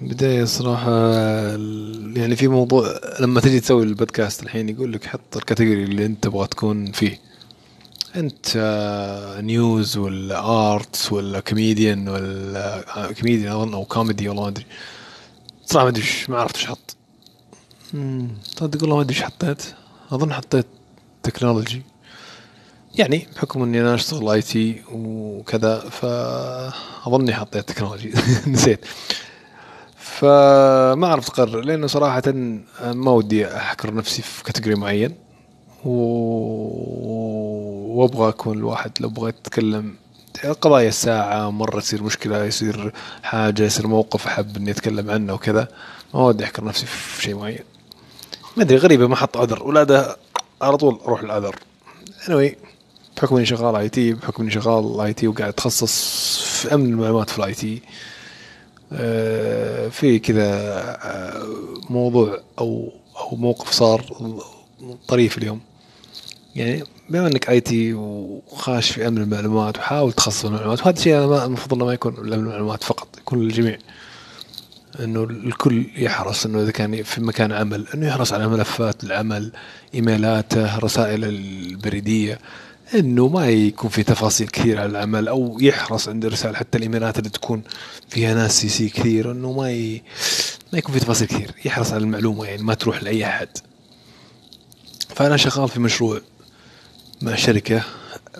بداية صراحة يعني في موضوع لما تجي تسوي البودكاست الحين يقول لك حط ال category اللي أنت تبغى تكون فيه. أنت news ولا arts ولا كوميديان ولا كوميديان أظن أو كوميدي والله ما أدري. صراحة ما أدري ما عرفت إيش حط. صدق والله ما أدري إيش حطيت. أظن حطيت technology يعني بحكم إني أنا أشتغل IT وكذا فأظني حطيت technology نسيت. فما أعرف اقرر لأنه صراحة ما ودي أحكر نفسي في category معين. و... وأبغى أكون الواحد لو بغيت اتكلم قضايا الساعة مرة تصير مشكلة يصير حاجة يصير موقف أحب إني أتكلم عنه وكذا. ما ودي أحكر نفسي في شيء معين. ما أدري غريبة ما حط other ولا ده على طول أروح ال other anyway بحكم إني شغال IT بحكم إني شغال IT وقاعد أتخصص في أمن المعلومات في ال IT آه، في كذا آه، موضوع أو أو موقف صار طريف اليوم. يعني بما إنك IT وخاش في أمن المعلومات وحاول تخصص المعلومات وهذا الشيء أنا المفروض إنه ما يكون لامن المعلومات فقط يكون للجميع. إنه الكل يحرص إنه إذا كان في مكان عمل إنه يحرص على ملفات العمل إيميلاته رسائل البريدية. إنه ما يكون في تفاصيل كثير على العمل أو يحرص عند الرسالة حتى الإيميلات اللي تكون فيها ناس CC كثير إنه ما ي... ما يكون في تفاصيل كثير يحرص على المعلومة يعني ما تروح لأي أحد. فأنا شغال في مشروع مع شركة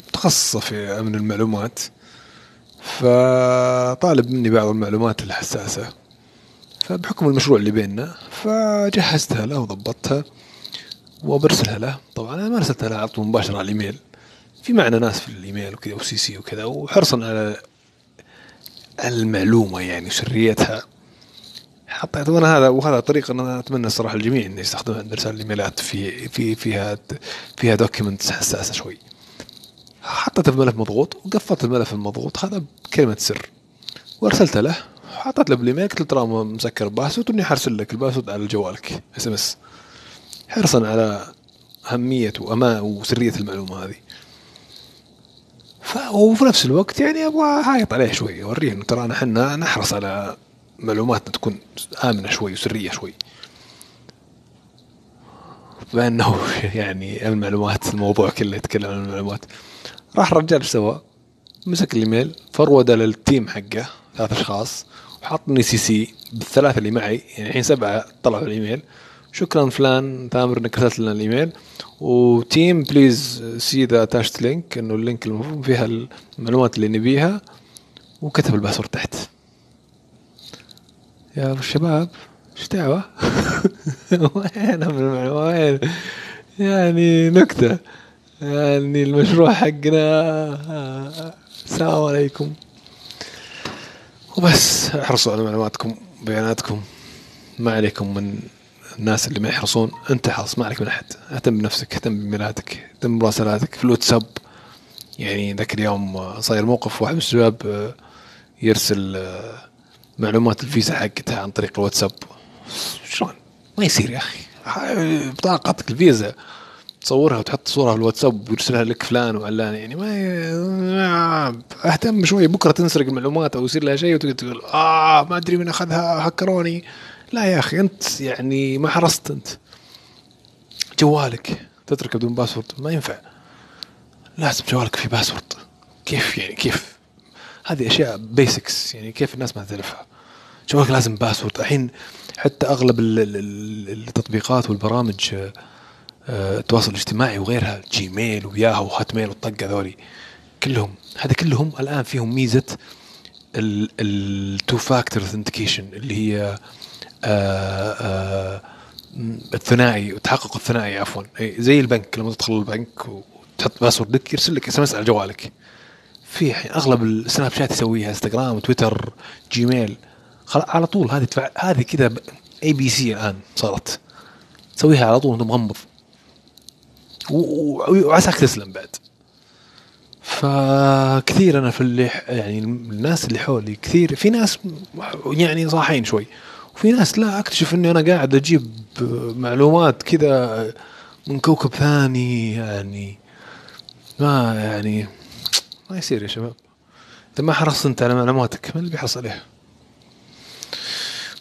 متخصصة في أمن المعلومات فطالب مني بعض المعلومات الحساسة. فبحكم المشروع اللي بيننا فجهزتها له وضبطتها وبرسلها له. طبعا أنا ما رسلتها له على طول مباشرة على الإيميل. في معنا ناس في الإيميل وكذا و CC وكذا وحرصا على المعلومة يعني سريتها حطيت وأنا هذا وهذا طريقه أنا أتمنى الصراحة الجميع انه يستخدمها عند إرسال الإيميلات في في فيها فيها documents حساسة شوي. حطيته في ملف مضغوط وقفلت الملف المضغوط هذا بكلمه سر. وارسلته له حطيت له بالإيميل قلت له ترى مسكر password واني حرسل لك ال password على جوالك SMS. حرصا على أهمية وامان وسرية المعلومة هذه. وفي نفس الوقت يعني أبغى أعيط عليه شوي اوريه انه ترى إحنا نحرص على معلوماتنا تكون آمنة شوي وسرية شوي. بما إنه يعني المعلومات الموضوع كله يتكلم عن المعلومات. راح الرجال سوى؟ مسك الإيميل forward لل team حقه ثلاث أشخاص وحطني CC بالثلاثة اللي معي يعني الحين سبعة طلعوا الإيميل. شكرا فلان تامر انك ارسلت لنا الإيميل. و team please see the attached link إنه ال link المفروض فيها المعلومات اللي نبيها. وكتب ال password تحت. يا الشباب إيش دعوة؟ وين وين؟ يعني نكتة. يعني المشروع حقنا. السلام عليكم. وبس أحرصوا على معلوماتكم بياناتكم. ما عليكم من الناس اللي ما يحرصون أنت حرص ما عليك من أحد. اهتم بنفسك اهتم بميلادك اهتم براسلاتك. في الواتساب يعني ذاك اليوم صاير موقف واحد من الشباب آه، يرسل آه، معلومات الفيزا حقته عن طريق الواتساب. شلون؟ ما يصير يا أخي. بطاقتك الفيزا. تصورها وتحط صورها في الواتساب ويرسلها لك فلان وعلان. يعني ما اهتم شوي. بكرة تنسرق المعلومات أو يصير لها شيء وتقول تقول آه ما أدري من أخذها هكروني لا يا أخي أنت يعني ما حرصت أنت. جوالك. تتركه بدون password؟ ما ينفع. لازم جوالك فيه password. كيف يعني كيف؟ هذه أشياء basics يعني كيف الناس ما تعرفها. جوالك لازم password. الحين حتى أغلب التطبيقات والبرامج آه، التواصل الاجتماعي وغيرها Gmail و Yahoo و Hotmail والطق هذولي كلهم. هذا كلهم الآن فيهم ميزة ال two factor authentication اللي هي الثنائي وتحقق الثنائي عفوا. زي البنك لما تدخل البنك وتحط password ك يرسل لك SMS على جوالك. في أغلب ال Snapchat يسويها Instagram Twitter Gmail. على طول هذه تفع... هذه كذا ABC الآن صارت. تسويها على طول وانت مغمض وعساك تسلم بعد. فكثير أنا في اللي يعني الناس اللي حولي كثير في ناس يعني صاحين شوي. وفي ناس لا أكتشف إني أنا قاعد أجيب معلومات كذا من كوكب ثاني يعني ما يعني ما يصير يا شباب. إذا ما حرصت أنت على معلوماتك من اللي بيحرص عليها.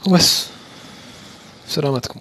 وبس. سلامتكم.